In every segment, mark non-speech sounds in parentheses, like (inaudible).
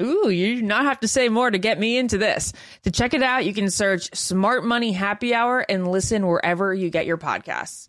Ooh, you do not have to say more to get me into this. To check it out, you can search Smart Money Happy Hour and listen wherever you get your podcasts.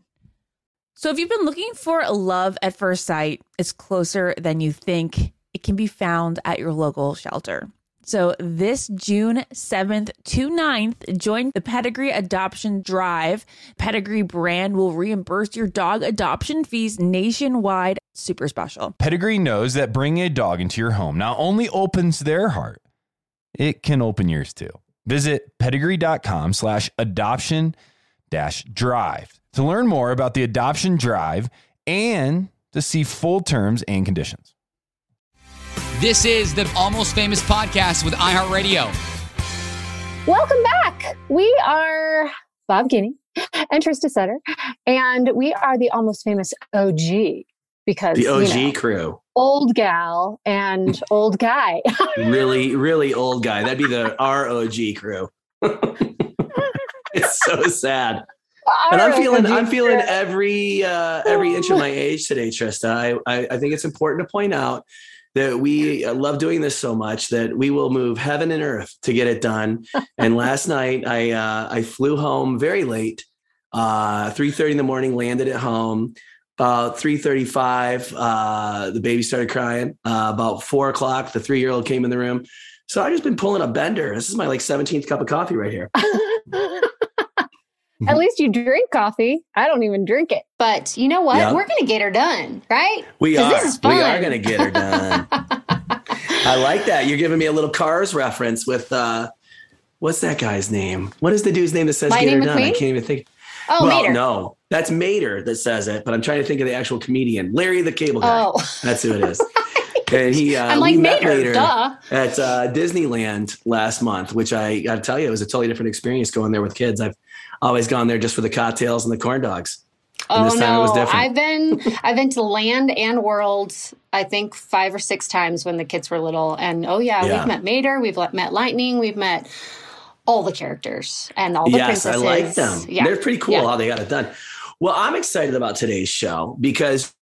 So if you've been looking for a love at first sight, it's closer than you think. It can be found at your local shelter. So this June 7th to 9th, join the Pedigree Adoption Drive. Pedigree brand will reimburse your dog adoption fees nationwide. Super special. Pedigree knows that bringing a dog into your home not only opens their heart, it can open yours too. Visit pedigree.com slash adoption dash drive to learn more about the adoption drive and to see full terms and conditions. This is the Almost Famous podcast with iHeartRadio. Welcome back. We are Bob Guiney and Trista Sutter, and we are the Almost Famous OG because the OG you know, crew. Old gal and (laughs) old guy. really, (laughs) really old guy. That'd be the ROG crew. (laughs) it's so sad and I'm feeling I'm feeling every uh, every inch of my age today, Trista. I, I, I think it's important to point out that we love doing this so much that we will move heaven and earth to get it done. (laughs) and last night I uh, I flew home very late, uh, three thirty in the morning, landed at home. About three thirty-five, uh, the baby started crying. Uh, about four o'clock, the three-year-old came in the room. So I just been pulling a bender. This is my like seventeenth cup of coffee right here. (laughs) At least you drink coffee. I don't even drink it. But you know what? Yep. We're going to get her done, right? We are. This is fun. We are going to get her done. (laughs) I like that. You're giving me a little Cars reference with uh, what's that guy's name? What is the dude's name that says Lightning get her McQueen? done? I can't even think. Oh, well, Mater. no, that's Mater that says it, but I'm trying to think of the actual comedian, Larry the Cable Guy. Oh. That's who it is. (laughs) and he uh, I'm like we met Mater, later duh. at uh, Disneyland last month, which I got to tell you, it was a totally different experience going there with kids. I've always gone there just for the cocktails and the corn dogs. And Oh this time it was no! different. I've been I've been to Land and World. I think five or six times when the kids were little, and oh yeah, Yeah. we've met Mater, we've met Lightning, we've met all the characters and all the yes, I princesses. like them. Yeah, They're pretty cool Yeah. how they got it done. Well, I'm excited about today's show because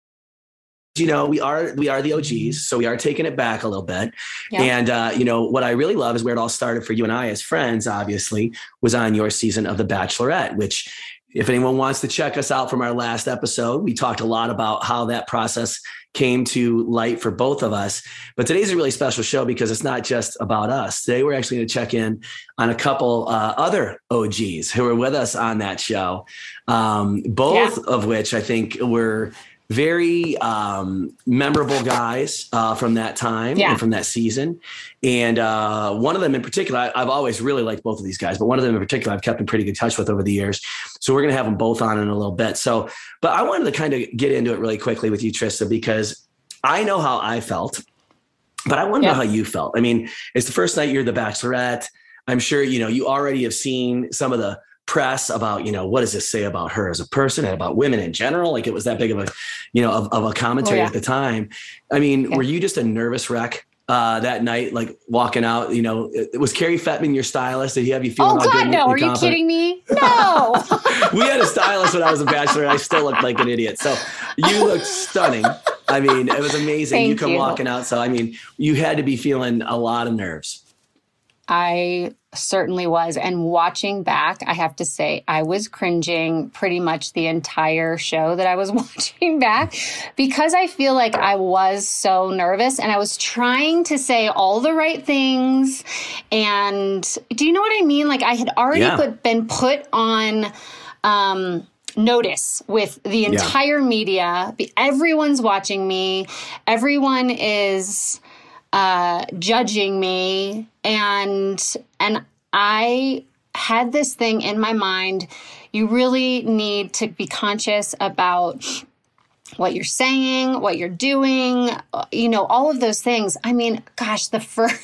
you know we are we are the OGs, so we are taking it back a little bit. Yeah. And uh, you know what I really love is where it all started for you and I as friends. Obviously, was on your season of The Bachelorette, which. If anyone wants to check us out from our last episode, we talked a lot about how that process came to light for both of us. But today's a really special show because it's not just about us. Today, we're actually going to check in on a couple uh, other OGs who were with us on that show, um, both of which I think were very um, memorable guys uh, from that time Yeah. and from that season. And uh, one of them in particular, I, I've always really liked both of these guys, but one of them in particular, I've kept in pretty good touch with over the years. So we're going to have them both on in a little bit. So, but I wanted to kind of get into it really quickly with you, Trista, because I know how I felt, but I want to Yeah. know how you felt. I mean, it's the first night you're the Bachelorette. I'm sure you know you already have seen some of the press about you know what does this say about her as a person and about women in general. Like it was that big of a you know of, of a commentary Oh, yeah. at the time. I mean, Yeah. were you just a nervous wreck? Uh, that night, like walking out, you know, it- was Cary Fetman your stylist? Did he have you feeling? Oh God, no! Are you kidding me? (laughs) No. (laughs) we had a stylist when I was a bachelor, and I still looked like an idiot. So you looked stunning. I mean, it was amazing. you come you. walking out. So I mean, you had to be feeling a lot of nerves. I certainly was. And watching back, I have to say, I was cringing pretty much the entire show that I was (laughs) watching back because I feel like I was so nervous and I was trying to say all the right things. And do you know what I mean? Like I had already Yeah. put, been put on. Um, notice with the entire media everyone's watching me everyone is uh, judging me. And and I had this thing in my mind you really need to be conscious about what you're saying what you're doing you know all of those things. I mean gosh the first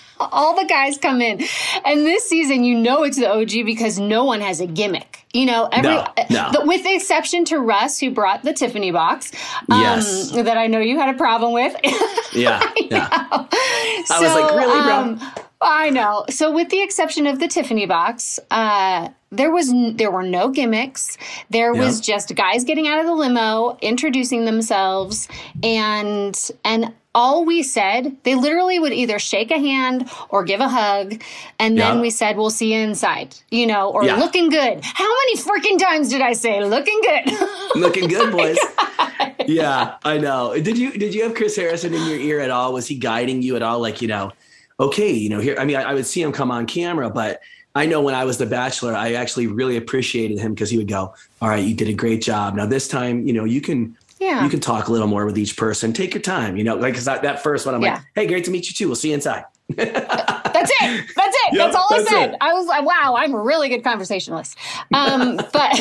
(laughs) all the guys come in. And this season you know it's the og because no one has a gimmick you know every No, no. the- with the exception to russ who brought the tiffany box um, Yes. that i know you had a problem with (laughs) Yeah, yeah. I was like, "Really, bro?" I know. So, with the exception of the Tiffany box, uh, there was n- there were no gimmicks. There was just guys getting out of the limo, introducing themselves, and and all we said, they literally would either shake a hand or give a hug, and then Yeah. we said, "We'll see you inside," you know, or Yeah. looking good. How many freaking times did I say looking good? (laughs) Looking good, (laughs) boys. (laughs) yeah, I know. Did you did you have Chris Harrison in your ear at all? Was he guiding you at all? Like, you know, okay, you know, here I mean, I, I would see him come on camera, but I know when I was the bachelor, I actually really appreciated him because he would go, All right, you did a great job. Now this time, you know, you can yeah. you can talk a little more with each person. Take your time, you know, like because that, that first one, I'm Yeah. like, hey, great to meet you too. We'll see you inside. That's it. That's it. (laughs) Yep, that's all I said. it. I was like, wow, I'm a really good conversationalist. Um, but (laughs)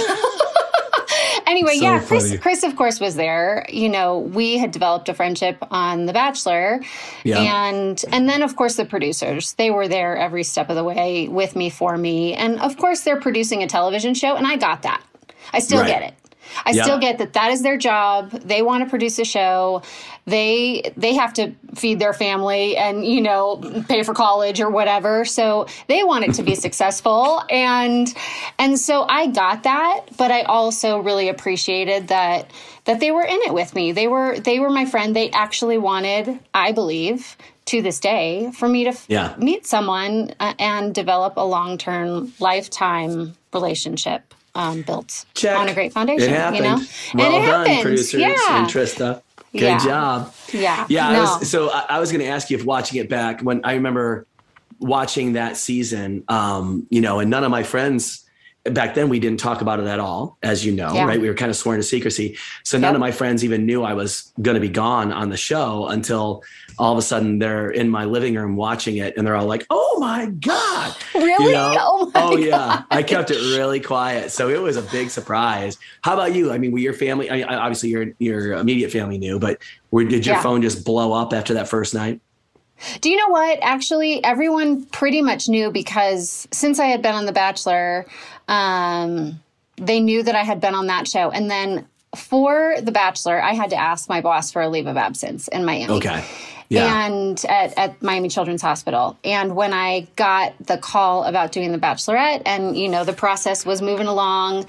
anyway, So yeah, Chris, funny. Chris, of course, was there. You know, we had developed a friendship on The Bachelor. Yeah. And and then of course the producers. They were there every step of the way with me for me. And of course they're producing a television show and I got that. I still Right. get it. I Yeah. still get that that is their job. They want to produce a show. They they have to feed their family and you know pay for college or whatever. So they want it to be successful and and so I got that, but I also really appreciated that that they were in it with me. They were they were my friend. They actually wanted, I believe, to this day for me to f- meet someone uh, and develop a long-term lifetime relationship um, built Check. on a great foundation. It happened. You know, Well and it done, happened. producers Yeah. and Trista. Good Yeah. job. Yeah. Yeah. I was, so I, I was going to ask you if watching it back when I remember watching that season, um, you know, and none of my friends back then we didn't talk about it at all, as you know, Yeah. right? We were kind of sworn to secrecy. So none Yep. of my friends even knew I was going to be gone on the show until all of a sudden they're in my living room watching it and they're all like, "Oh my god!" (laughs) Really? You know? Oh my oh yeah, I kept it really quiet, so it was a big surprise. How about you? I mean, were your family? I, I- obviously, your your immediate family knew, but were, did your Yeah. phone just blow up after that first night? Do you know what? Actually, everyone pretty much knew because since I had been on The Bachelor, um, they knew that I had been on that show. And then for The Bachelor, I had to ask my boss for a leave of absence in Miami. Okay, yeah, And at, at Miami Children's Hospital. And when I got the call about doing The Bachelorette, and, you know, the process was moving along,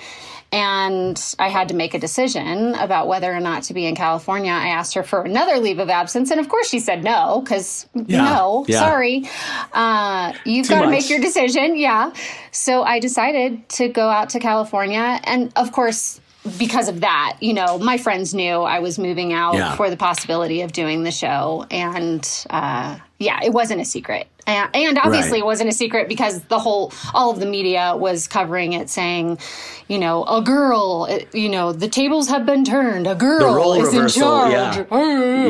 and I had to make a decision about whether or not to be in California. I asked her for another leave of absence, and of course she said no, because Yeah, no, yeah. sorry, uh, you've got to make your decision. Yeah, so I decided to go out to California, and of course. Because of that, you know, my friends knew I was moving out Yeah. for the possibility of doing the show, and uh, yeah, it wasn't a secret. And, and obviously, Right. it wasn't a secret because the whole, all of the media was covering it, saying, you know, a girl, you know, the tables have been turned. A girl is reversal, in charge.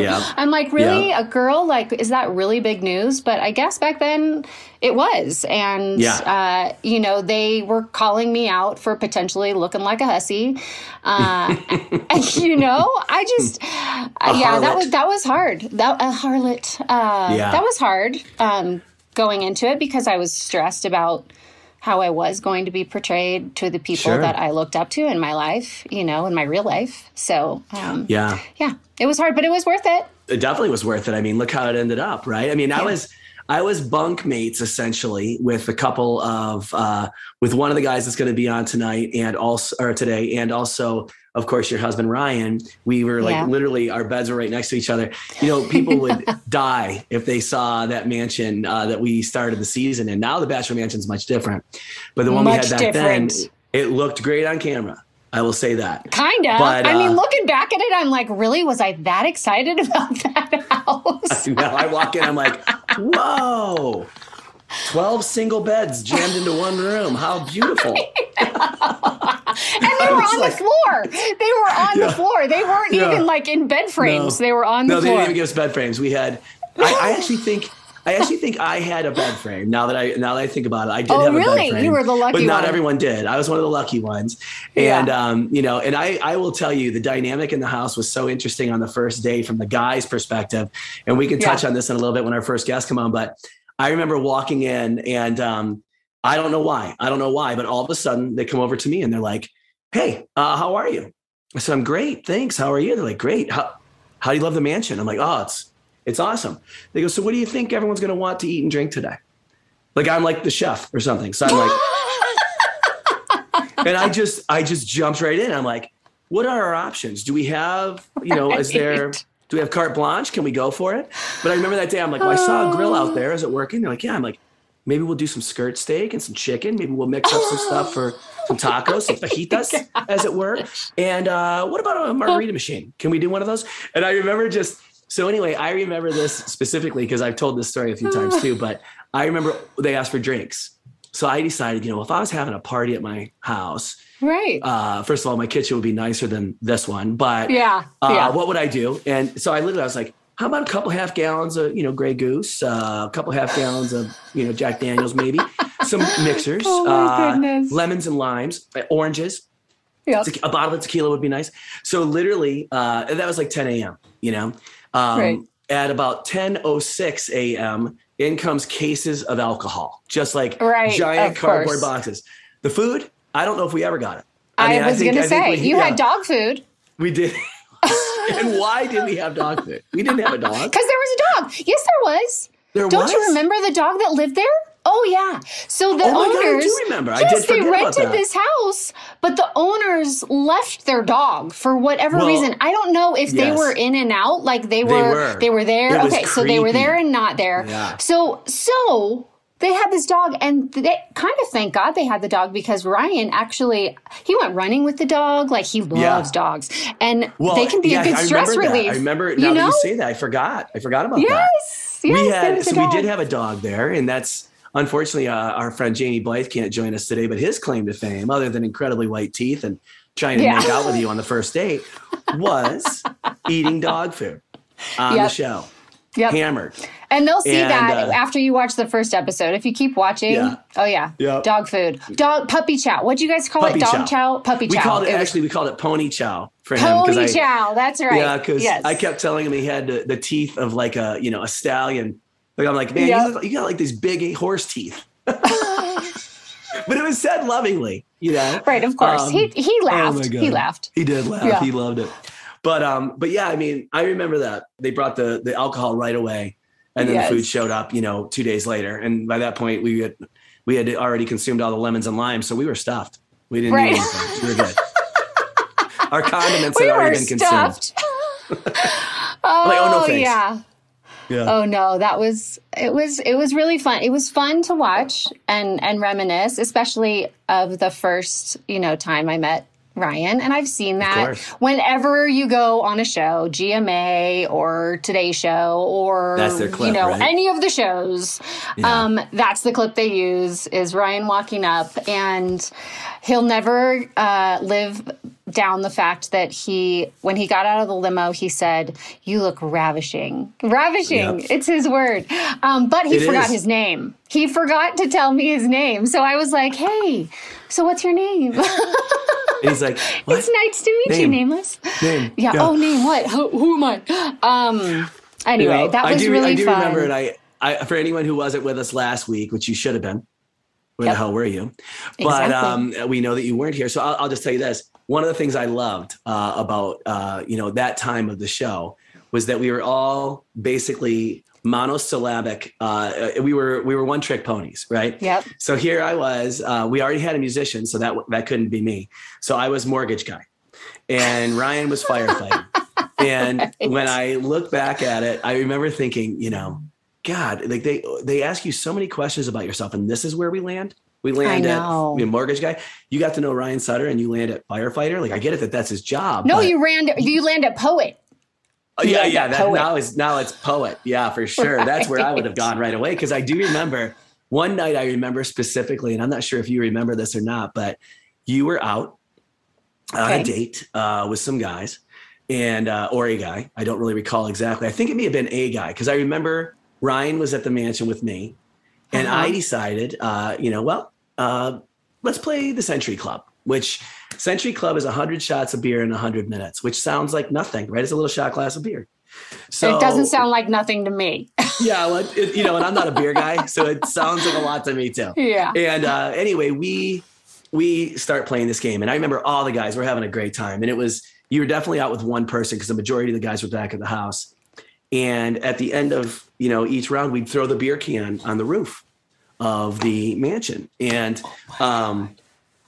yeah. I'm like, really, Yeah. a girl? Like, is that really big news? But I guess back then it was, and Yeah. uh, you know, they were calling me out for potentially looking like a hussy. Uh, (laughs) and, you know, I just, (laughs) uh, yeah, that harlot. was that was hard. That a harlot. Uh, Yeah. That was hard um, going into it because I was stressed about how I was going to be portrayed to the people Sure. that I looked up to in my life, you know, in my real life. So, um, yeah. yeah, it was hard, but it was worth it. it definitely was worth it. I mean, look how it ended up, right? I mean, I was I was bunk mates essentially with a couple of uh, with one of the guys that's going to be on tonight and also or today, and also of course your husband Ryan. We were like Yeah. literally our beds were right next to each other. You know, people would (laughs) die if they saw that mansion uh, that we started the season in. Now the Bachelor Mansion's much different, but the one Much we had back different. then, it looked great on camera. I will say that. Kind of. But, I mean, uh, looking back at it, I'm like, really? Was I that excited (laughs) about that house? Now I walk in, I'm like, whoa, 12 single beds jammed into one room. How beautiful. (laughs) and they were on like- the floor. They were on Yeah. the floor. They weren't Yeah. even like in bed frames. No. They were on the floor. no, they didn't even give us bed frames. We had, I, I actually think, I actually think I had a bed frame. Now that I now that I think about it, I did Oh, have a bed frame. Oh, really? You were the lucky but not one. everyone did. I was one of the lucky ones. Yeah. And um, you know, and I I will tell you, the dynamic in the house was so interesting on the first day from the guy's perspective, and we can touch Yeah. on this in a little bit when our first guests come on. But I remember walking in, and um, I don't know why, I don't know why, but all of a sudden they come over to me and they're like, "Hey, uh, how are you?" I said, "I'm great, thanks. How are you?" They're like, "Great. How how do you love the mansion?" I'm like, "Oh, it's it's awesome." They go, "So what do you think everyone's going to want to eat and drink today?" Like I'm like the chef or something. So I'm like, (laughs) and I just I just jumped right in. I'm like, "What are our options? Do we have you know? Is there. Do we have carte blanche? Can we go for it?" But I remember that day. I'm like, well, "I saw a grill out there. Is it working?" They're like, "Yeah." I'm like, "Maybe we'll do some skirt steak and some chicken. Maybe we'll mix up some stuff for." (laughs) Some tacos, some fajitas, (laughs) as it were. And uh, what about a margarita machine? Can we do one of those? And I remember just so anyway, I remember this specifically because I've told this story a few times too. But I remember they asked for drinks, so I decided, you know, if I was having a party at my house, right. uh, first of all, my kitchen would be nicer than this one. But yeah. uh, yeah. what would I do? And so I literally I was like, how about a couple half gallons of you know Grey Goose, uh, a couple half gallons of you know Jack Daniels, maybe (laughs) some mixers, Oh uh, lemons and limes, oranges. Yep. Te- A bottle of tequila would be nice. So literally, uh, that was like 10 a.m. You know, um, Right. at about 10:06 a.m. in comes cases of alcohol, just like Right, giant cardboard course. boxes. The food, I don't know if we ever got it. I, mean, was going to say, we- you yeah, had dog food We did. (laughs) and why did we have dog food? We didn't have a dog. because there was a dog. Yes, there was. There Don't was. you remember the dog that lived there? Oh yeah. So the Oh my God, I do owners, remember. I yes, did they rented this house, but the owners left their dog for whatever Well, reason. I don't know if they were in and out, like they were, were. they were there. It okay, so they were there and not there. Yeah. So so they had this dog, and they kind of thank God they had the dog because Ryan actually he went running with the dog, like he Yeah. loves dogs, and Well, they can be yeah, a good I stress remember that. relief. I remember you now know? that you say that. I forgot. I forgot about that. yes, yes, we had so we did have a dog there, and that's unfortunately, uh, our friend Jamie Blyth can't join us today, but his claim to fame, other than incredibly white teeth and trying to Yeah. make out with you on the first date, (laughs) was eating dog food on the show. Yep. Hammered. And they'll see And, that uh, after you watch the first episode. If you keep watching, Yeah. oh yeah, Yep. dog food, dog puppy chow. What do you guys call Puppy it? Dog chow. chow, puppy We chow. called it, was actually, we called it pony chow for him. 'cause pony I, chow. That's right. Yeah, because yes. I kept telling him he had the, the teeth of like a you know a stallion. Like I'm like, man, Yep. you, look- you got like these big horse teeth. (laughs) but it was said lovingly, you know. right, of course. Um, he he oh laughed. God. he laughed. He did laugh. Yeah. He loved it. But um, but yeah, I mean, I remember that they brought the the alcohol right away, and then Yes. the food showed up, you know, two days later. And by that point, we had we had already consumed all the lemons and limes, so we were stuffed. We didn't Right. need anything. We were good. (laughs) Our condiments We had already been consumed. (laughs) oh, Like, oh, no thanks. yeah. Yeah. Oh no, that was it was it was really fun. It was fun to watch and and reminisce, especially of the first, you know, time I met Ryan. And I've seen that whenever you go on a show, GMA or Today Show or clip, you know, right? any of the shows. Yeah. Um, that's the clip they use is Ryan walking up and he'll never uh, live down the fact that he when he got out of the limo he said you look ravishing ravishing Yep. it's his word um, but he It forgot is. his name he forgot to tell me his name so i was like hey so what's your name (laughs) he's like, what? it's nice to meet you nameless Name. yeah, oh name what who, who am i um anyway You know, that I was do, really I do fun remember, it. I, I, for anyone who wasn't with us last week, which you should have been, where Yep. the hell were you? But Exactly. um, we know that you weren't here, so I'll, I'll just tell you this: one of the things I loved uh, about uh, you know that time of the show was that we were all basically monosyllabic. Uh, we were we were one trick ponies, right? Yep. So here I was. Uh, we already had a musician, so that that couldn't be me. So I was mortgage guy, and Ryan was firefighter. (laughs) and Right. when I look back at it, I remember thinking, you know, God, like they they ask you so many questions about yourself, and this is where we land. We land at know. you know, mortgage guy. You got to know Ryan Sutter, and you land at firefighter. Like I get it that that's his job. no you ran you land at poet Oh, yeah, Yeah. That, now is now it's poet. Yeah, for sure. That's where I would have gone right away because I do remember one night. I remember specifically, and I'm not sure if you remember this or not, but you were out on a date uh, with some guys, and uh, or a guy. I don't really recall exactly. I think it may have been a guy because I remember Ryan was at the mansion with me, and Uh-huh. I decided, uh, you know, well, uh, let's play the Century Club, which Century Club is 100 shots of beer in 100 minutes, which sounds like nothing, right? It's a little shot glass of beer. So it doesn't sound like nothing to me (laughs) yeah, well, it, you know, and I'm not a beer guy, so it sounds like a lot to me too. yeah And uh, anyway, we we start playing this game, and I remember all the guys were having a great time, and it was you were definitely out with one person because the majority of the guys were back at the house. And at the end of you know each round, we'd throw the beer can on the roof of the mansion, and um,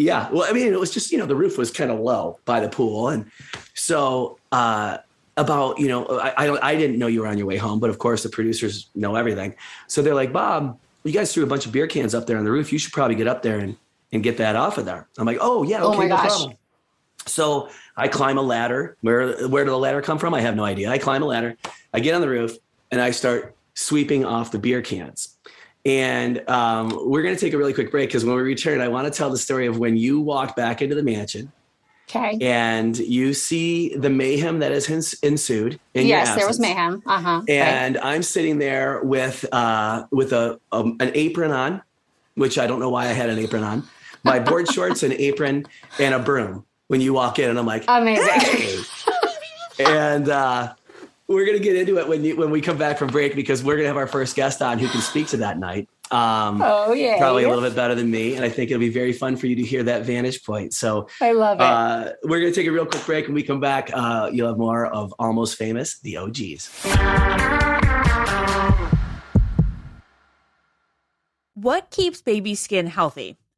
yeah, well, I mean, it was just you know the roof was kind of low by the pool, and so uh, about you know I, I I didn't know you were on your way home, but of course the producers know everything, so they're like, Bob, you guys threw a bunch of beer cans up there on the roof. You should probably get up there and and get that off of there. I'm like, oh yeah, Oh okay, my no gosh. problem. So I climb a ladder. Where where did the ladder come from? I have no idea. I climb a ladder. I get on the roof and I start sweeping off the beer cans. And um, we're going to take a really quick break because when we return, I want to tell the story of when you walked back into the mansion okay and you see the mayhem that has ens- ensued. In your yes there was mayhem uh-huh And I'm sitting there with uh, with a um, an apron on, which I don't know why I had an apron on. My board (laughs) shorts, an apron, and a broom. When you walk in, and I'm like, Amazing. "Hey." (laughs) and uh, we're gonna get into it when you when we come back from break because we're gonna have our first guest on who can speak to that night. Um, oh yeah Probably a little bit better than me, and I think it'll be very fun for you to hear that vantage point. So i love it uh, we're going to take a real quick break. and we come back, uh, you'll have more of Almost Famous, the OGs. What keeps baby skin healthy?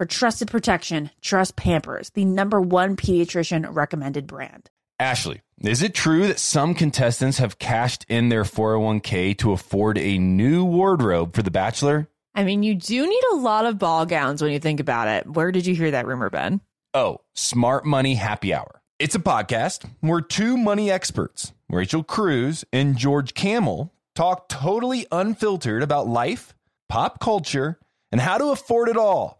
For trusted protection, trust Pampers, the number one pediatrician recommended brand. Ashley, is it true that some contestants have cashed in their 401k to afford a new wardrobe for The Bachelor? I mean, you do need a lot of ball gowns when you think about it. Where did you hear that rumor, Ben? Oh, Smart Money Happy Hour. It's a podcast where two money experts, Rachel Cruz and George Kamel, talk totally unfiltered about life, pop culture, and how to afford it all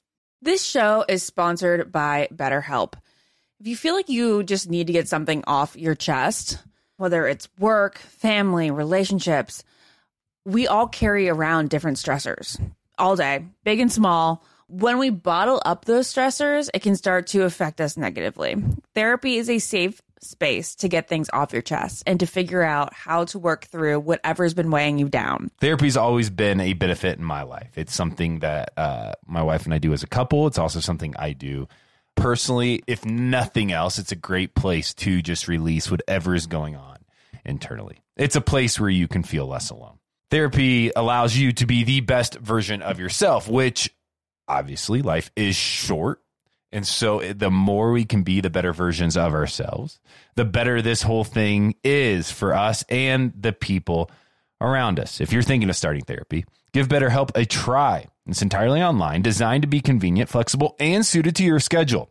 This show is sponsored by BetterHelp. If you feel like you just need to get something off your chest, whether it's work, family, relationships, we all carry around different stressors all day, big and small. When we bottle up those stressors, it can start to affect us negatively. Therapy is a safe space to get things off your chest and to figure out how to work through whatever's been weighing you down. Therapy's always been a benefit in my life. It's something that uh, my wife and I do as a couple. It's also something I do personally. If nothing else, it's a great place to just release whatever is going on internally. It's a place where you can feel less alone. Therapy allows you to be the best version of yourself, which obviously life is short and so the more we can be the better versions of ourselves, the better this whole thing is for us and the people around us. If you're thinking of starting therapy, give BetterHelp a try. It's entirely online, designed to be convenient, flexible, and suited to your schedule.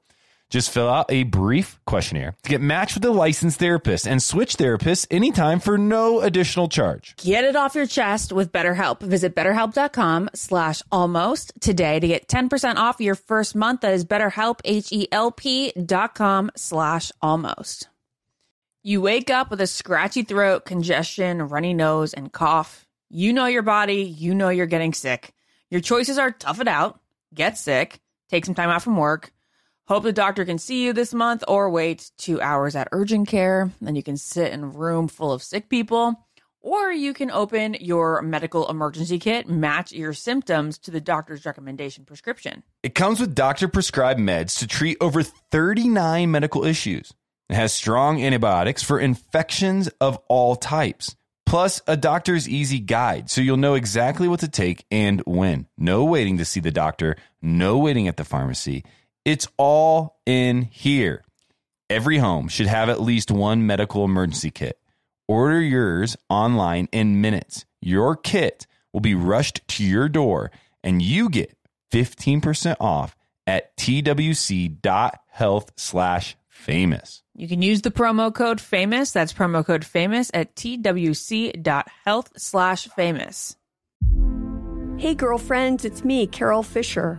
Just fill out a brief questionnaire to get matched with a licensed therapist and switch therapists anytime for no additional charge. Get it off your chest with BetterHelp. Visit betterhelp.com slash almost today to get 10% off your first month. That is betterhelp, H-E-L-P dot com slash almost. You wake up with a scratchy throat, congestion, runny nose, and cough. You know your body. You know you're getting sick. Your choices are tough it out, get sick, take some time out from work, Hope the doctor can see you this month or wait two hours at urgent care. Then you can sit in a room full of sick people. Or you can open your medical emergency kit, match your symptoms to the doctor's recommendation prescription. It comes with doctor prescribed meds to treat over 39 medical issues. It has strong antibiotics for infections of all types, plus a doctor's easy guide so you'll know exactly what to take and when. No waiting to see the doctor, no waiting at the pharmacy. It's all in here. Every home should have at least one medical emergency kit. Order yours online in minutes. Your kit will be rushed to your door and you get 15% off at twc.health slash famous. You can use the promo code famous. That's promo code famous at twc.health slash famous. Hey, girlfriends, it's me, Carol Fisher.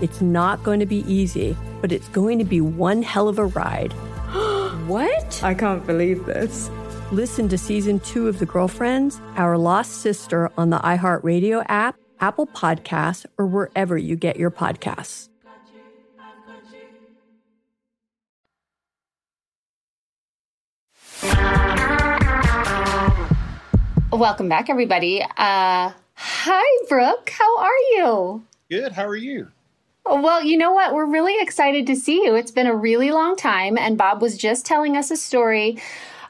It's not going to be easy, but it's going to be one hell of a ride. (gasps) what? I can't believe this. Listen to season two of The Girlfriends, Our Lost Sister on the iHeartRadio app, Apple Podcasts, or wherever you get your podcasts. Welcome back, everybody. Uh, hi, Brook. How are you? Good. How are you? Well, you know what? We're really excited to see you. It's been a really long time, and Bob was just telling us a story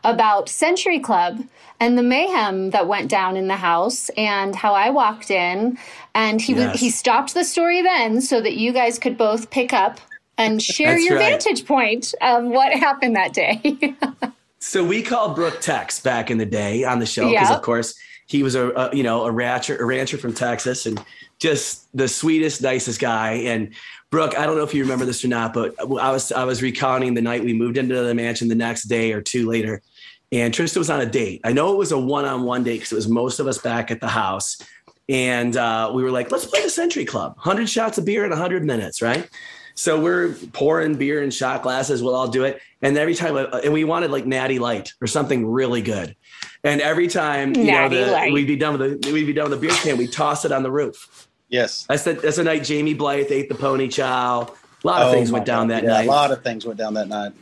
about Century Club and the mayhem that went down in the house and how I walked in and he yes. was, he stopped the story then so that you guys could both pick up and share your right. vantage point of what happened that day. (laughs) so we called Brook Tex back in the day on the show because yep. of course he was a, a, you know a rancher a rancher from Texas and just the sweetest nicest guy and Brook, I don't know if you remember this or not, but I was I was recounting the night we moved into the mansion the next day or two later, and Trista was on a date. I know it was a one-on-one date because it was most of us back at the house, and uh, we were like, "Let's play the Century Club. Hundred shots of beer in hundred minutes, right?" So we're pouring beer in shot glasses. We'll all do it, and every time, uh, and we wanted like Natty Light or something really good. And every time, you Natty know, the, we'd be done with the we'd be done with the beer can, we toss it on the roof. Yes, that's the that's the night Jamie Blyth ate the pony chow. A lot of oh things went down God. that yeah, night. A lot of things went down that night.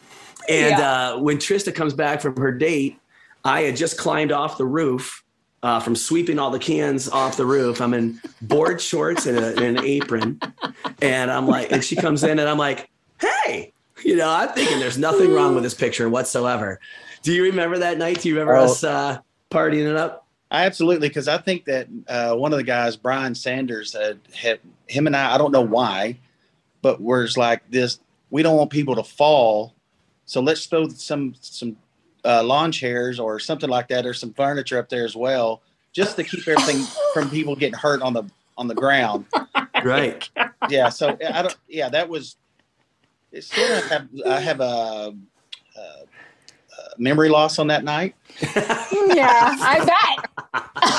And yeah. uh, when Trista comes back from her date, I had just climbed off the roof uh, from sweeping all the cans off the roof. I'm in board shorts and, a, and, an apron, and I'm like, and she comes in, and I'm like, "Hey, you know, I'm thinking there's nothing wrong with this picture whatsoever." Do you remember that night? Do you remember oh, us uh, partying it up? I absolutely, because I think that uh, one of the guys, Brian Sanders, had, had him and I. I don't know why, but where's like this. We don't want people to fall so let's throw some some uh, lawn chairs or something like that, or some furniture up there as well, just to keep everything (laughs) from people getting hurt on the on the ground. (laughs) Right. Yeah. So I don't. Yeah, that was. It sort of have. I have a, a, a memory loss on that night. (laughs) yeah, I bet.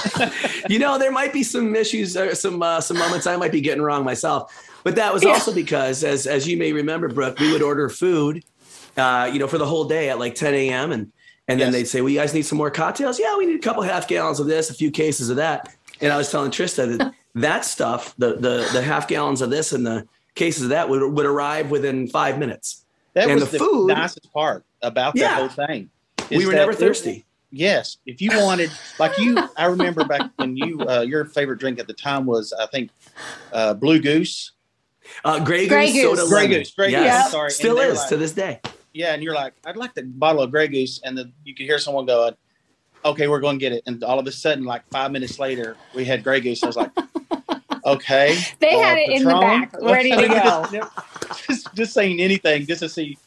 (laughs) you know, there might be some issues, or some uh, some moments I might be getting wrong myself. But that was yeah. also because, as as you may remember, Brook, we would order food uh, you know, for the whole day at like 10 a.m. And and yes. then they'd say, "Well, you guys need some more cocktails? Yeah, we need a couple half gallons of this, a few cases of that." And I was telling Trista that (laughs) that stuff, the the the half gallons of this and the cases of that would would arrive within five minutes. That and was the, the food, nicest part about yeah, whole thing. We were never thirsty. Yes, if you wanted, like you, I remember back when you, uh, your favorite drink at the time was, I think, uh, Blue Goose. Uh, Grey Goose, Grey Goose. soda Grey Goose, Grey yes. Goose. Sorry, still is like, to this day yeah, and you're like, I'd like the bottle of Grey Goose, and then you could hear someone going, okay, we're going to get it, and all of a sudden, like five minutes later, we had Grey Goose. I was like, (laughs) okay, they uh, had it Patron? in the back, ready to (laughs) go. just, just saying anything just to see.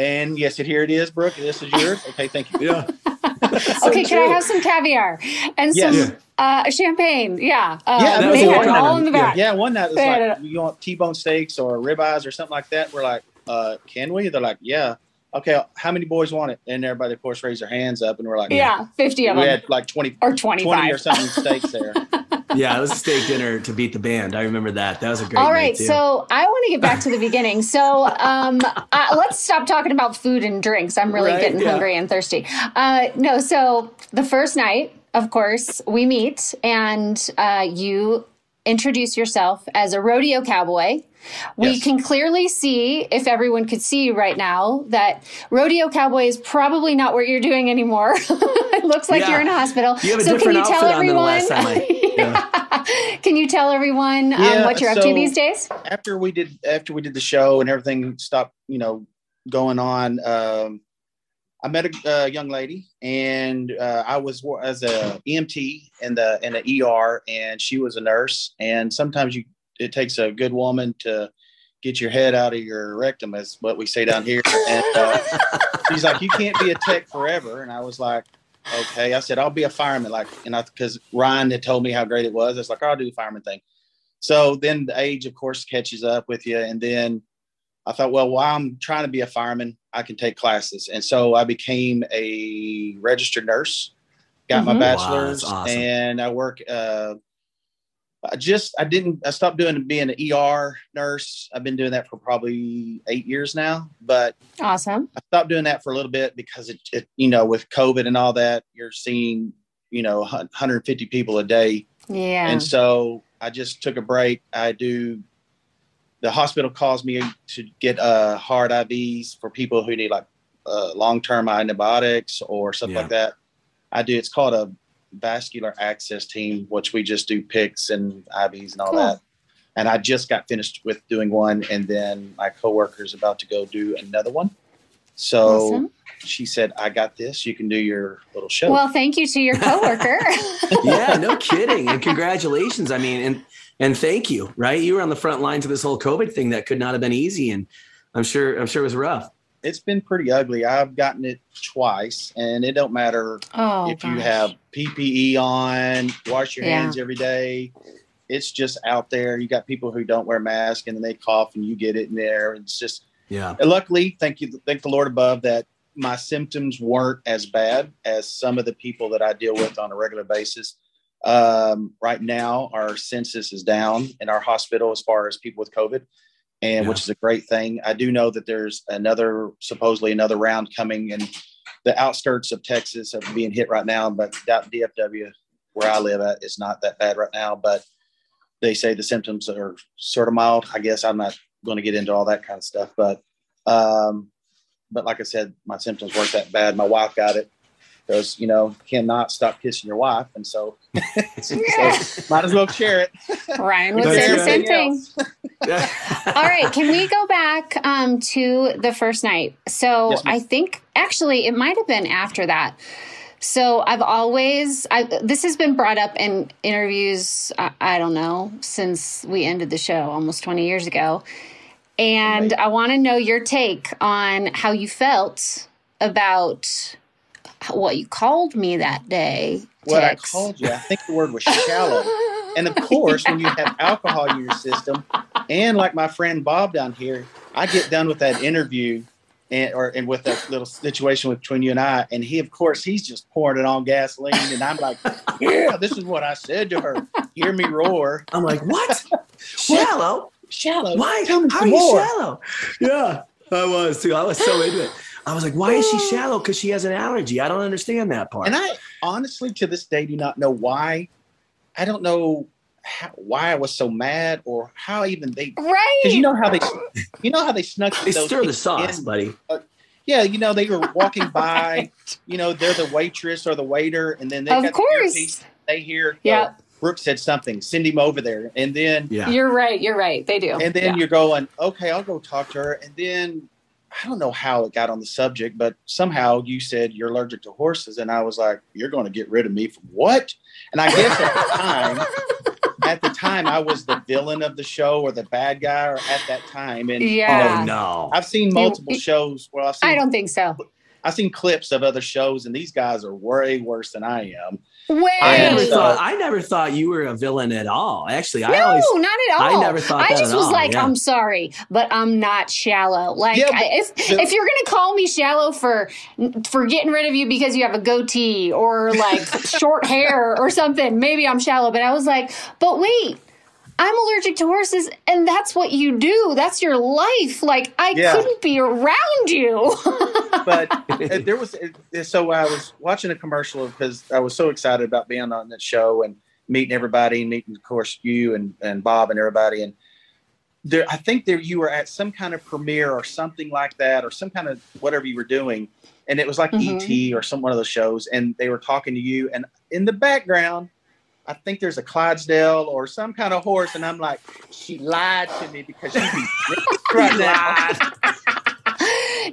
And yes, it here it is, Brook. This is yours. (laughs) Okay, thank you. Yeah. (laughs) so okay, true. can I have some caviar and yes. some uh, champagne? Yeah. Uh, yeah, they had it all in the back. Yeah, one night it was like, you want T-bone steaks or ribeyes or something like that. We're like, uh, can we? They're like, yeah. Okay, how many boys want it? And everybody, of course, raised their hands up, and we're like, yeah, fifty of we them. We had like twenty or twenty or something steaks there. (laughs) yeah, it was a steak dinner to beat the band. I remember that. That was a great. All right, so I want to get back to the beginning. So um, uh, let's stop talking about food and drinks. I'm really right? getting yeah. hungry and thirsty. Uh, no, so the first night, of course, we meet, and uh, you introduce yourself as a rodeo cowboy we yes. can clearly see, if everyone could see right now, that rodeo cowboy is probably not what you're doing anymore. (laughs) it looks like yeah. you're in a hospital. You have a so different can you tell everyone? Yeah. (laughs) Can you tell everyone um, yeah, what you're so up to these days? After we did, after we did the show and everything stopped, you know, going on. Um, I met a uh, young lady, and uh, I was as a EMT in the in the ER, and she was a nurse. And sometimes you it takes a good woman to get your head out of your rectum, as what we say down here. And uh, she's like, you can't be a tech forever. And I was like, okay. I said, I'll be a fireman. Like, and I, cause Ryan had told me how great it was. I was like, I'll do the fireman thing. So then the age, of course, catches up with you. And then I thought, well, while I'm trying to be a fireman, I can take classes. And so I became a registered nurse, got mm-hmm. my bachelor's, wow, awesome. and I work, uh, I just I didn't I stopped doing being an ER nurse. I've been doing that for probably eight years now. But awesome. I stopped doing that for a little bit because it, it you know with COVID and all that you're seeing you know 150 people a day. Yeah. And so I just took a break. I do. The hospital calls me to get uh, hard IVs for people who need like uh, long term antibiotics or stuff yeah. like that. I do. It's called a vascular access team, which we just do PICCs and IVs and all cool. that. And I just got finished with doing one, and then my coworker is about to go do another one. So awesome. she said, "I got this. You can do your little show." Well, thank you to your coworker. (laughs) yeah, no kidding, and congratulations. I mean, and and thank you. Right, you were on the front lines of this whole COVID thing that could not have been easy, and I'm sure I'm sure it was rough it's been pretty ugly. I've gotten it twice, and it don't matter oh, if gosh. you have PPE on, wash your yeah. hands every day. It's just out there. You got people who don't wear masks, and then they cough, and you get it in there. It's just yeah. luckily, thank you, thank the Lord above that my symptoms weren't as bad as some of the people that I deal with on a regular basis. Um, right now, our census is down in our hospital as far as people with COVID and yeah. which is a great thing. I do know that there's another supposedly another round coming, in the outskirts of Texas are being hit right now. But DFW, where I live at, is not that bad right now. But they say the symptoms are sort of mild. I guess I'm not going to get into all that kind of stuff, but um, but like I said, my symptoms weren't that bad. My wife got it because you know cannot stop kissing your wife, and so, (laughs) so might as well share it. Ryan would say the same thing. (laughs) All right, can we go back um, to the first night? So yes, I think actually it might have been after that. So I've always I, this has been brought up in interviews. I, I don't know since we ended the show almost twenty years ago, and I want to know your take on how you felt about what you called me that day. What I called you, I think the word was shallow. and of course, yeah. when you have (laughs) alcohol in your system, and like my friend Bob down here, I get done with that interview and or and with that little situation between you and I, and he, of course, he's just pouring it on gasoline, and I'm like, yeah, this is what I said to her. Hear me roar. I'm like, what? (laughs) shallow? Shallow? Why? Tell me How are you more. shallow? Yeah, I was too. I was so into it. I was like, why is she shallow? Because she has an allergy. I don't understand that part. And I honestly, to this day, do not know why. I don't know how, why I was so mad or how even they. Right. Because you know how they, you know how they snuck. they stir the sauce, in. buddy. Uh, yeah, you know they were walking (laughs) by. right. You know they're the waitress or the waiter, and then they of got course. the earpiece. They hear. Yeah. Brook said something. Send him over there, and then yeah. you're right. You're right. They do. And then yeah. you're going, okay, I'll go talk to her, and then I don't know how it got on the subject, but somehow you said you're allergic to horses, and I was like, "You're going to get rid of me from what?" And I guess at the time, (laughs) at the time, I was the villain of the show or the bad guy, or at that time. And yeah, oh um, no, I've seen multiple you, shows. Well, I've seen, I don't think so. I've seen clips of other shows, and these guys are way worse than I am. Way. I never thought uh, I never thought you were a villain at all. Actually, I no, always, not at all. I never thought. I just was all. like, yeah. I'm sorry, but I'm not shallow. Like, yeah, if the, if you're gonna call me shallow for for getting rid of you because you have a goatee or like (laughs) short hair or something, maybe I'm shallow. But I was like, but wait, I'm allergic to horses, and that's what you do. That's your life. Like I yeah. couldn't be around you. (laughs) but there was so I was watching a commercial because I was so excited about being on that show and meeting everybody and meeting, of course, you and and Bob and everybody. And there, I think there you were at some kind of premiere or something like that, or some kind of whatever you were doing, and it was like mm-hmm. ET or some one of those shows, and they were talking to you, and in the background I think there's a Clydesdale or some kind of horse, and I'm like, she lied to me because she right (laughs) now.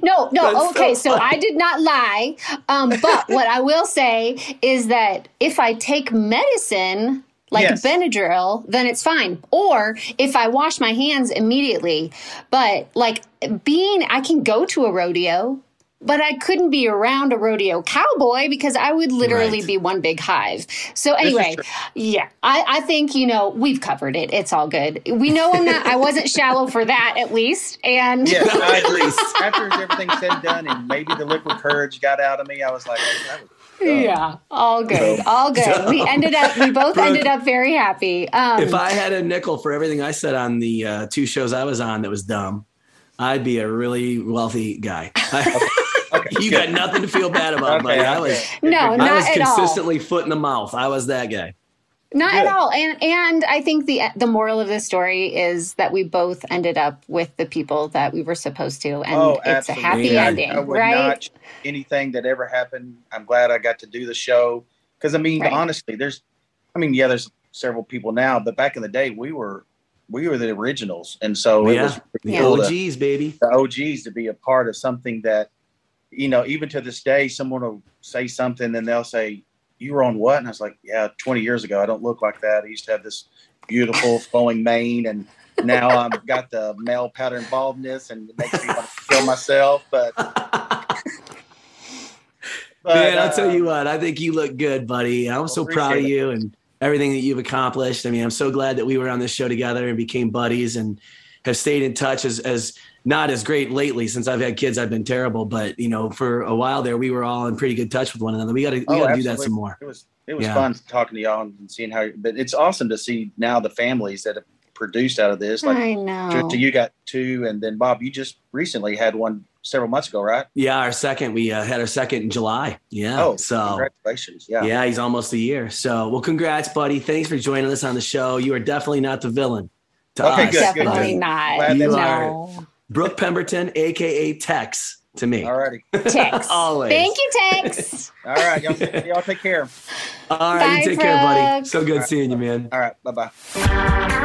no, no. That's okay, so, so, I did not lie. Um, but what I will say is that if I take medicine like yes. Benadryl, then it's fine. Or if I wash my hands immediately. But like being, I can go to a rodeo but I couldn't be around a rodeo cowboy because I would literally Right. be one big hive. So anyway, yeah, I, I think you know we've covered it. It's all good. We know I'm not. I wasn't (laughs) shallow for that at least. And Yeah, I, (laughs) after everything's said and done, and maybe the liquid courage got out of me, I was like, that was yeah, all good, all good. We ended up. We both Brook, ended up very happy. Um, if I had a nickel for everything I said on the uh, two shows I was on that was dumb, I'd be a really wealthy guy. (laughs) you got nothing to feel bad about, buddy. I was No, I not was at all. consistently foot in the mouth. I was that guy. Not Good. at all. And and I think the the moral of the story is that we both ended up with the people that we were supposed to, and oh, it's absolutely. a happy I- ending, I, would right? not anything that ever happened. I'm glad I got to do the show because I mean, Right. honestly, there's, I mean, yeah, there's several people now, but back in the day, we were we were the originals, and so it yeah, was the cool to- OGs, baby. the OGs to be a part of something that, you know, even to this day, someone will say something and they'll say, "You were on what?" And I was like, "Yeah, 20 years ago. I don't look like that. I used to have this beautiful (laughs) flowing mane, and now I've got the male pattern baldness, and it makes me want to kill myself." But, (laughs) but, Man, I'll tell uh, you what, I think you look good, buddy. I'm so proud of appreciate it. you and everything that you've accomplished. I mean, I'm so glad that we were on this show together and became buddies and have stayed in touch as as not as great lately since I've had kids. I've been terrible, but you know, for a while there, we were all in pretty good touch with one another. We got to we Oh, got to do that some more. It was it was Yeah. fun talking to y'all and seeing how. But it's awesome to see now the families that have produced out of this. Like, I know. Trista, you got two, and then Bob, you just recently had one several months ago, right? Yeah, our second, we uh, had our second in July. Yeah. Oh, so congratulations! Yeah. yeah, he's almost a year. So, well, congrats, buddy. Thanks for joining us on the show. You are definitely not the villain. To Okay, us. good, good, Definitely good. not. You that's are Brook Pemberton, aka Tex, to me. Alrighty. Tex. (laughs) Always. Thank you, Tex. All right, y'all, y'all take care. All right, Bye, you take care, buddy. So good seeing you, man. All right, bye bye.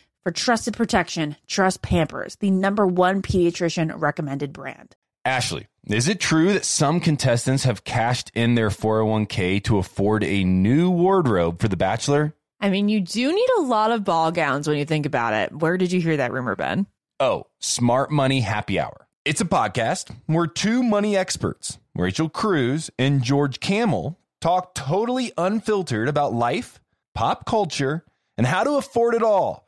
For trusted protection, trust Pampers, the number one pediatrician recommended brand. Ashley, is it true that some contestants have cashed in their 401k to afford a new wardrobe for The Bachelor? I mean, you do need a lot of ball gowns when you think about it. Where did you hear that rumor, Ben? Oh, Smart Money Happy Hour. It's a podcast where two money experts, Rachel Cruz and George Kamel, talk totally unfiltered about life, pop culture, and how to afford it all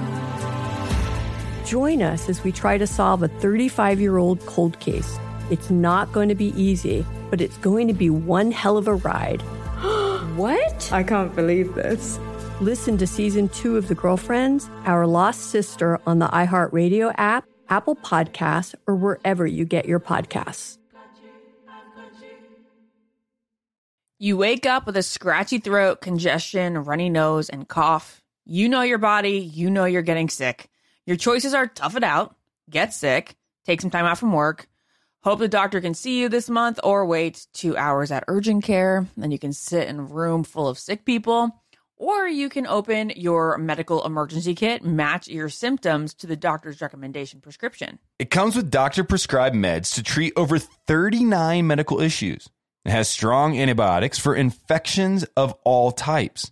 Join us as we try to solve a 35 year old cold case. It's not going to be easy, but it's going to be one hell of a ride. (gasps) what? I can't believe this. Listen to season two of The Girlfriends, Our Lost Sister on the iHeartRadio app, Apple Podcasts, or wherever you get your podcasts. You wake up with a scratchy throat, congestion, runny nose, and cough. You know your body, you know you're getting sick. Your choices are tough it out, get sick, take some time out from work, hope the doctor can see you this month, or wait two hours at urgent care. Then you can sit in a room full of sick people. Or you can open your medical emergency kit, match your symptoms to the doctor's recommendation prescription. It comes with doctor prescribed meds to treat over 39 medical issues. It has strong antibiotics for infections of all types,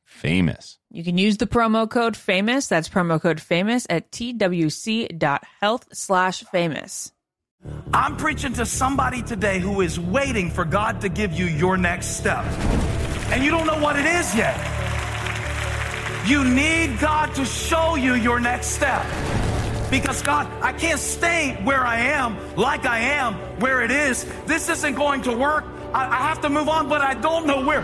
famous. You can use the promo code famous. That's promo code famous at twc.health slash famous. I'm preaching to somebody today who is waiting for God to give you your next step. And you don't know what it is yet. You need God to show you your next step. Because God, I can't stay where I am, like I am, where it is. This isn't going to work. I, I have to move on, but I don't know where.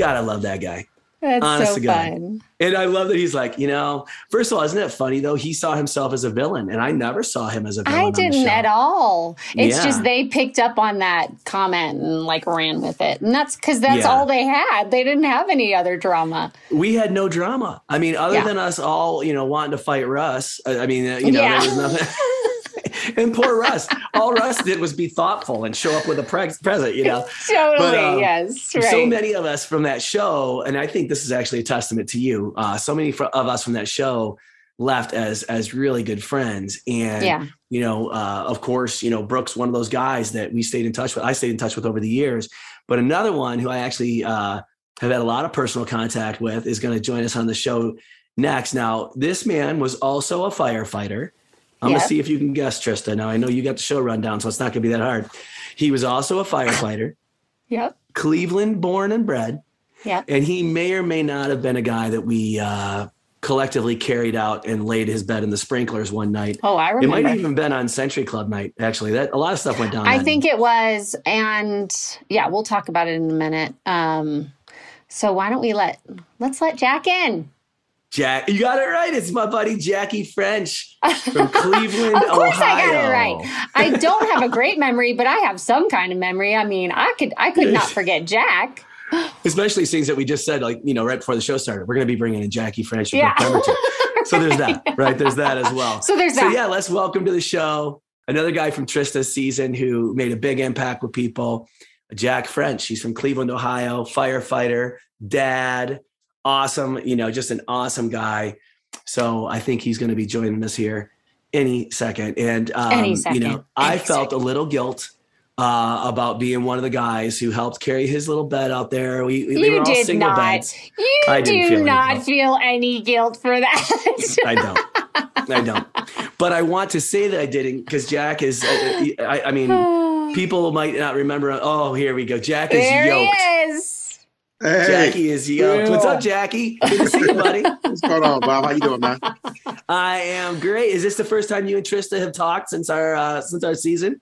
God, I love that guy. That's Honest so fun. And I love that he's like, you know, first of all, isn't it funny though? He saw himself as a villain, and I never saw him as a villain. I didn't at all. It's Yeah. just they picked up on that comment and like ran with it. And that's because that's Yeah. all they had. They didn't have any other drama. We had no drama. I mean, other Yeah. than us all, you know, wanting to fight Russ. I I mean, uh, you know, there was nothing. (laughs) and poor Russ. All Russ did was be thoughtful and show up with a pre- present, you know. (laughs) Totally, um, yes. So many of us from that show, and I think this is actually a testament to you. Uh, so many fr- of us from that show left as as really good friends, and Yeah. you know, uh, of course, you know, Brook's, one of those guys that we stayed in touch with. I stayed in touch with over the years, but another one who I actually uh, have had a lot of personal contact with is going to join us on the show next. Now, this man was also a firefighter. I'm Yep. gonna see if you can guess, Trista. Now I know you got the show rundown, so it's not gonna be that hard. He was also a firefighter, (laughs) Yep. Cleveland born and bred, Yeah. and he may or may not have been a guy that we uh, collectively carried out and laid his bed in the sprinklers one night. Oh, I remember. It might have even been on Century Club night. Actually, that a lot of stuff went down. I think it was, and yeah, we'll talk about it in a minute. Um, so why don't we let let's let Jack in? Jack, you got it right. It's my buddy Jackie French from (laughs) Cleveland, Of course, Ohio. I got it right. I don't have a great memory, but I have some kind of memory. I mean, I could I could not (laughs) forget Jack. Especially things that we just said, like you know, right before the show started. We're going to be bringing in Jackie French. Yeah. Pemberton. (laughs) So there's that, right? There's that as well. So there's So that. yeah, let's welcome to the show another guy from Trista's season who made a big impact with people. Jack French. He's from Cleveland, Ohio. Firefighter, dad, awesome. You know, just an awesome guy. So I think he's going to be joining us here any second. And um, Any you second. know, I Any felt a little guilt uh, about being one of the guys who helped carry his little bed out there. We, we- You they were all did single not. beds. You I do feel not guilt. feel any guilt for that. (laughs) I don't. I don't. But I want to say that I didn't because Jack is. Uh, I, I mean, (sighs) people might not remember. Oh, here we go. Jack is there yoked. he is. Jackie is yoked. What's up, Jackie? Good to see you, buddy. (laughs) What's going on, Bob? How you doing, man? I am great. Is this the first time you and Trista have talked since our uh, since our season?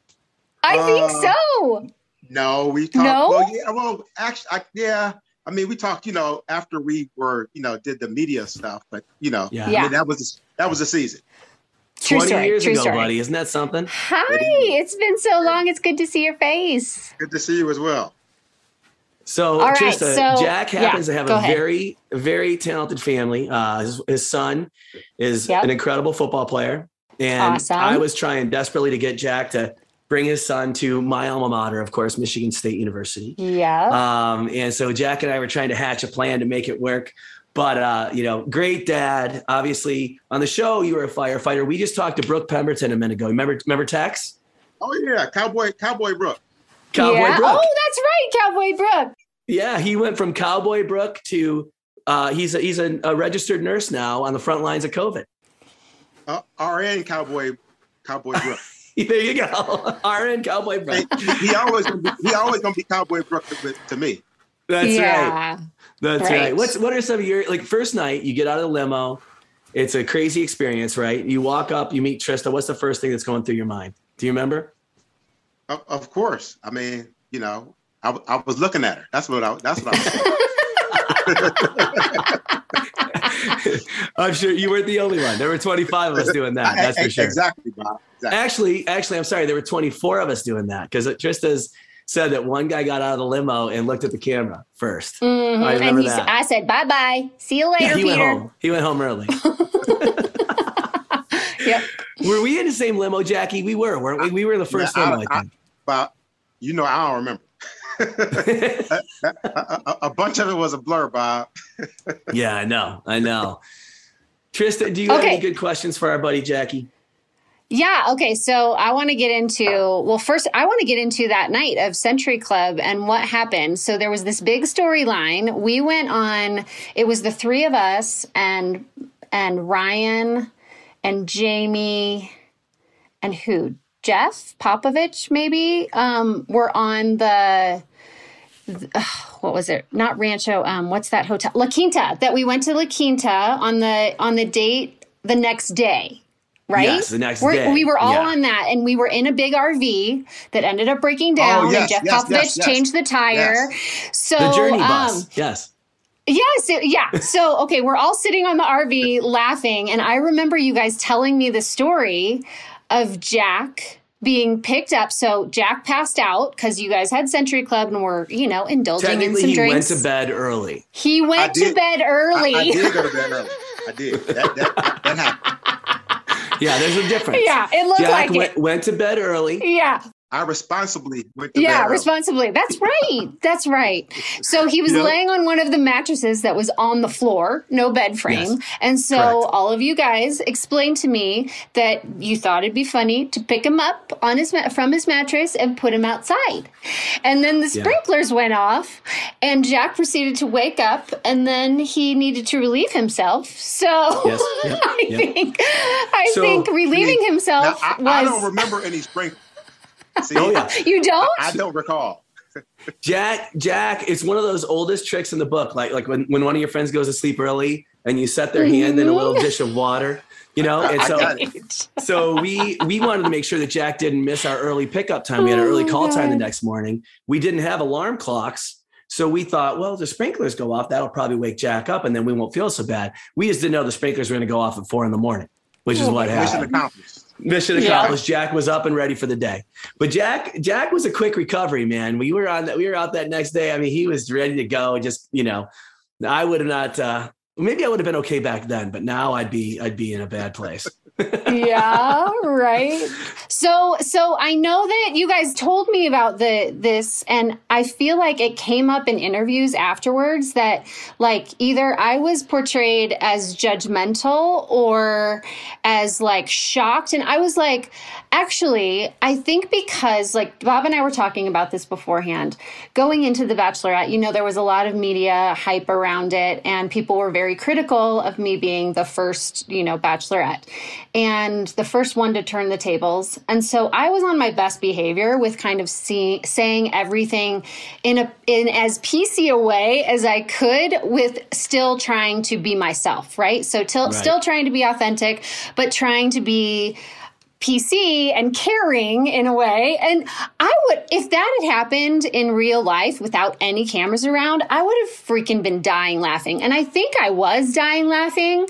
I think Uh, so. No, we talked. No? Well, yeah, well, actually, I, yeah. I mean, we talked. You know, after we were, you know, did the media stuff, but you know, Yeah. I Yeah. mean, that was that was a season. True Twenty story, years true ago, story. buddy. Isn't that something? Hi, it's been so long. It's good to see your face. Good to see you as well. So, All right, Trista, so- Jack yeah, happens to have a ahead. very, very talented family. Uh, his, his son is Yep. an incredible football player. And Awesome. I was trying desperately to get Jack to bring his son to my alma mater, of course, Michigan State University. Yeah. Um, and so Jack and I were trying to hatch a plan to make it work. But uh, you know, great dad. Obviously, on the show, you were a firefighter. We just talked to Brook Pemberton a minute ago. Remember, remember Tex? Oh yeah, Cowboy Cowboy Brook. Cowboy yeah. Brook. Oh, that's right, Cowboy Brook. Yeah, he went from Cowboy Brook to uh, he's a, he's a, a registered nurse now on the front lines of COVID. Uh, RN Cowboy Cowboy Brook. (laughs) there you go, (laughs) RN Cowboy Brook. he, he always gonna be, he always gonna be Cowboy Brook to, to me. That's right. That's Right. right. What's what are some of your like first night? You get out of the limo. It's a crazy experience, right? You walk up, you meet Trista. What's the first thing that's going through your mind? Do you remember? Of, of course. I mean, you know, I, I was looking at her. That's what I. That's what I was. (laughs) I'm sure you weren't the only one. There were 25 of us doing that. (laughs) That's for sure. Exactly, Bob. Exactly. Actually, actually, I'm sorry. There were 24 of us doing that because Trista's said that one guy got out of the limo and looked at the camera 1st Mhm. I And remember he, s- that. I said, bye bye. See you Yeah, later, he went home. He went home early. (laughs) Yep. were we in the same limo, Jackie? We were, weren't we? We were the first Yeah, I- limo, I I- think. But you know, I don't remember. (laughs) a, a- a bunch of it was a blur, Bob. (laughs) yeah, I know. I know. Trista, do you have any good questions for our buddy Jackie? Yeah. Okay. So I want to get into, well, first, I want to get into that night of Century Club and what happened. So there was this big storyline. We went on, it was the three of us and, and Ryan and Jamie and who? Jeff Popovich, maybe, um, were on the, th- what was it? Not Rancho. Um, what's that hotel? La Quinta. That we went to La Quinta on the on the date the next day. Right. Yes, the next We're- day. We were all Yeah. on that, and we were in a big RV that ended up breaking down. Oh, yes, and Jeff yes, Popovich yes, changed the tire. So The journey um, bus. yes. Yes, yeah. So, okay, we're all sitting on the RV laughing, and I remember you guys telling me the story of Jack being picked up. So Jack passed out because you guys had Century Club and were, you know, indulging in some he drinks. He went to bed early. He went to bed early. I, I did go to bed early. (laughs) I did. That, that, that happened. Yeah, there's a difference. Yeah, it looked Jack like went, it. went to bed early. yeah, I responsibly went to yeah, responsibly. That's right. That's right. So he was Yep. laying on one of the mattresses that was on the floor, no bed frame. Yes. And so Correct. all of you guys explained to me that you thought it'd be funny to pick him up on his from his mattress and put him outside. And then the Yeah. sprinklers went off and Jack proceeded to wake up and then he needed to relieve himself. So Yes. Yep. (laughs) I Yep. think I So- think relieving Now, himself I, was I don't remember any sprinkles. See, Oh yeah. You don't? I don't recall. Jack, Jack, it's one of those oldest tricks in the book. Like like when, when one of your friends goes to sleep early and you set their hand in a little mm-hmm. dish of water, you know? (laughs) And so got so we we wanted to make sure that Jack didn't miss our early pickup time. We had an oh, early Oh, call time the next morning. We didn't have alarm clocks. So we thought, well, the sprinklers go off. That'll probably wake Jack up and then we won't feel so bad. We just didn't know the sprinklers were going to go off at four in the morning, which is oh, what Mission accomplished. Yeah. Jack was up and ready for the day. But Jack, Jack was a quick recovery, man. We were on that. We were out that next day. I mean, he was ready to go. Just you know, I would have not. Uh, maybe I would have been okay back then, but now I'd be I'd be in a bad place. (laughs) yeah, right. So so I know that you guys told me about the this and I feel like it came up in interviews afterwards that like either I was portrayed as judgmental or as like shocked and I was like actually I think because like Bob and I were talking about this beforehand going into the bachelorette you know there was a lot of media hype around it and people were very critical of me being the first you know bachelorette and the first one to turn the tables. And so I was on my best behavior with kind of see, saying everything in a in as PC a way as I could with still trying to be myself, right? So till, right. still trying to be authentic, but trying to be PC and caring in a way. And I would, if that had happened in real life without any cameras around, I would have freaking been dying laughing. And I think I was dying laughing,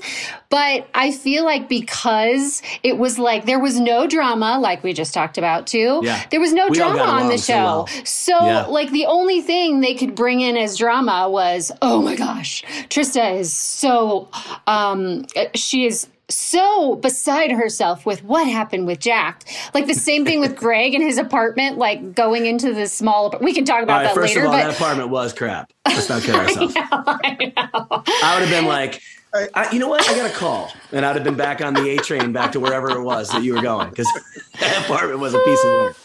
but I feel like because it was like there was no drama, like we just talked about too. Yeah. There was no we drama on the show. So, well. so yeah. like the only thing they could bring in as drama was, oh my gosh, Trista is so, um, she is so beside herself with what happened with Jack. Like the same thing with (laughs) Greg in his apartment, like going into the small. Apartment. We can talk about right, that first later. Of all, but that apartment was crap. Let's not kid ourselves. (laughs) I, know, I. I would have been like, I, you know what? I got a call, and I'd have been back on the A train back to wherever it was that you were going because (laughs) that apartment was a piece of work.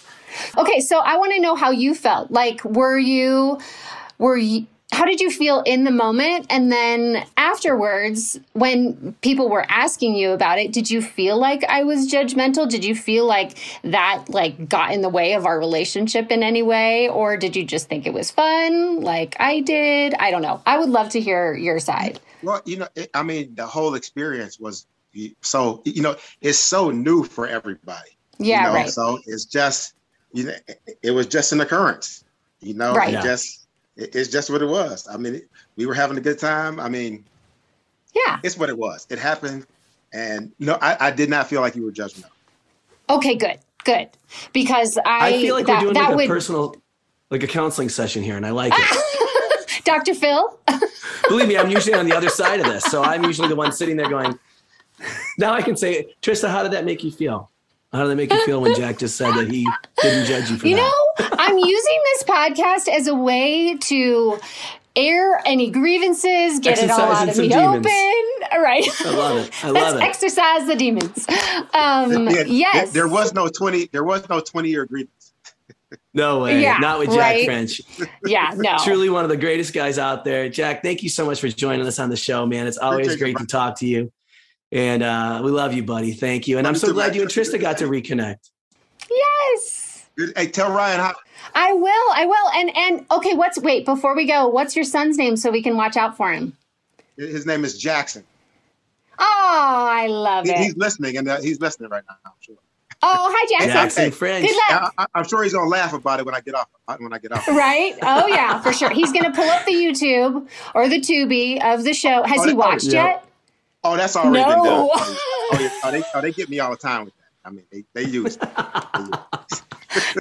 Okay, so I want to know how you felt. Like, were you, were you? How did you feel in the moment? And then afterwards when people were asking you about it did you feel like i was judgmental? Did you feel like that like got in the way of our relationship in any way? Or did you just think it was fun? Like i did? I don't know. I would love to hear your side. Well you know it, i mean the whole experience was so you know it's so new for everybody. Yeah you know? right. so it's just you know it, it was just an occurrence. You know right. it just it's just what it was. I mean, we were having a good time. I mean, yeah, it's what it was. It happened, and no, I, I did not feel like you were judgmental. Okay, good, good, because I, I feel like that, we're doing like would... a personal, like a counseling session here, and I like it. (laughs) Dr. Phil. (laughs) Believe me, I'm usually on the other side of this, so I'm usually the one sitting there going. (laughs) Now I can say, Trista, how did that make you feel? How did that make you feel when Jack just said that he didn't judge you for you that? You know, I'm using this podcast as a way to air any grievances, get exercise it all out of the demons. open. (laughs) Right. I love it. I love it. Exercise the demons. Um, yeah, yes. There, there, was no 20, there was no 20 year grievance. No way. Yeah, Not with Jack right? French. (laughs) Yeah, no. Truly one of the greatest guys out there. Jack, thank you so much for joining us on the show, man. It's always great to talk to you. And uh, we love you, buddy. Thank you. And I'm so glad you and Trista got to reconnect. Yes. Hey, tell Ryan how. I will. I will. And and okay, what's wait before we go? What's your son's name so we can watch out for him? His name is Jackson. Oh, I love he, it. He's listening, and uh, he's listening right now. I'm sure. Oh, hi, Jackson. Jackson French. Good luck. I, am sure he's gonna laugh about it when I get off. When I get off. Right? Oh yeah, for sure. He's gonna pull up the YouTube or the Tubi of the show. Has oh, he watched yeah. yet? Oh, that's already no. been done. (laughs) Oh, yeah. oh, they, oh, they get me all the time with that. I mean, they, they use it.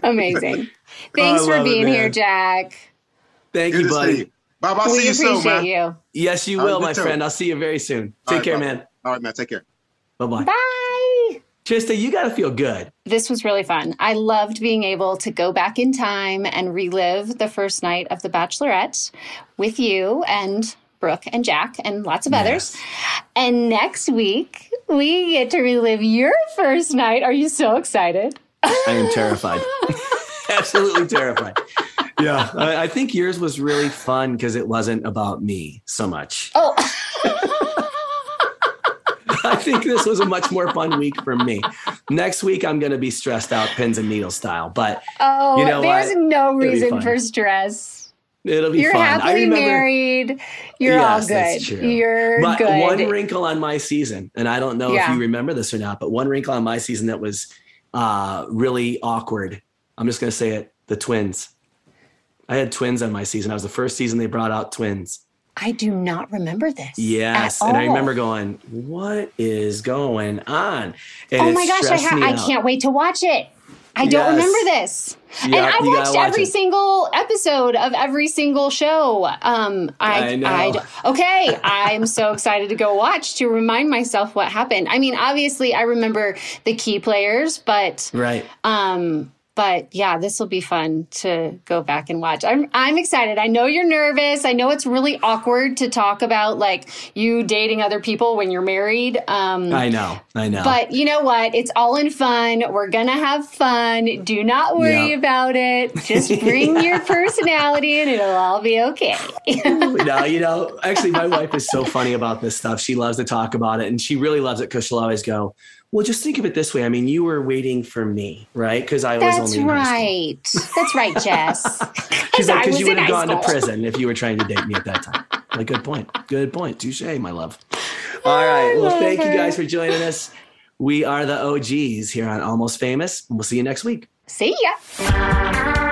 Amazing. (laughs) Thanks oh, for being here, Jack. Thank Good you, buddy. Bob, I'll we see you appreciate soon, man. you. Yes, you will, my friend. I'll see you very soon. Take right, care, Bob. man. All right, man. Take care. Bye-bye. Bye. Trista, you got to feel good. This was really fun. I loved being able to go back in time and relive the first night of The Bachelorette with you and Brook and Jack and lots of yes. others. And next week, we get to relive your first night. Are you so excited? I am terrified. (laughs) (laughs) Absolutely terrified. Yeah, I, I, think yours was really fun because it wasn't about me so much. Oh. (laughs) I think this was a much more fun week for me. Next week, I'm going to be stressed out, pins and needle style. But oh, you know there's what? no reason for stress. It'll be You're fun. happily remember, married. You're yes, all good. You're but good. One wrinkle on my season, and I don't know Yeah. if you remember this or not, but one wrinkle on my season that was uh, really awkward. I'm just going to say it: the twins. I had twins on my season. I was the first season they brought out twins. I do not remember this. Yes, and I remember going, "What is going on?" And oh my gosh, I, ha- I can't wait to watch it. I don't yes. remember this. and I've watched watch every it. single episode of every single show. Um, I, I know. I, okay, I'm so excited to go watch to remind myself what happened. I mean, obviously, I remember the key players, but right. Um, but yeah, this will be fun to go back and watch. I'm I'm excited. I know you're nervous. I know it's really awkward to talk about like you dating other people when you're married. Um, I know, I know. But you know what? It's all in fun. We're gonna have fun. Do not worry about it. Just (laughs) bring your personality, and it'll all be okay. no, you know, (laughs) actually, my wife is so funny about this stuff. She loves to talk about it, and she really loves it because she'll always go well, just think of it this way. I mean, you were waiting for me, right? Because I was only. That's only right. That's right, Jess. (laughs) Because like, you would have gone school. to prison if you were trying to date me at that time. Like, good point. Good point. Touche, my love. (laughs) All right. Well, thank her. you guys for joining us. We are the OGs here on Almost Famous. We'll see you next week. See ya.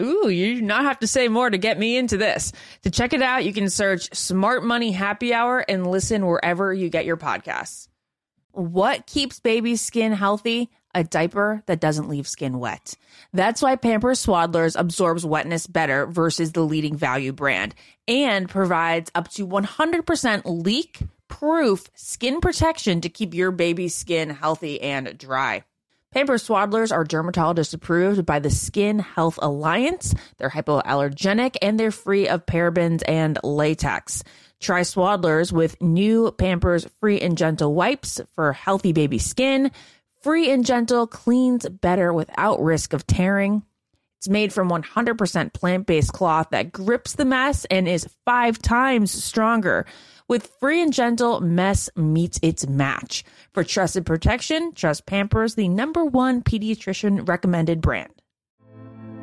Ooh, you do not have to say more to get me into this. To check it out, you can search Smart Money Happy Hour and listen wherever you get your podcasts. What keeps baby's skin healthy? A diaper that doesn't leave skin wet. That's why Pampers Swaddlers absorbs wetness better versus the leading value brand and provides up to 100% leak proof skin protection to keep your baby's skin healthy and dry. Pampers Swaddlers are dermatologist approved by the Skin Health Alliance. They're hypoallergenic and they're free of parabens and latex. Try Swaddlers with new Pampers Free and Gentle wipes for healthy baby skin. Free and Gentle cleans better without risk of tearing. It's made from 100% plant based cloth that grips the mess and is five times stronger. With Free and Gentle, mess meets its match. For trusted protection, trust Pampers, the number one pediatrician recommended brand.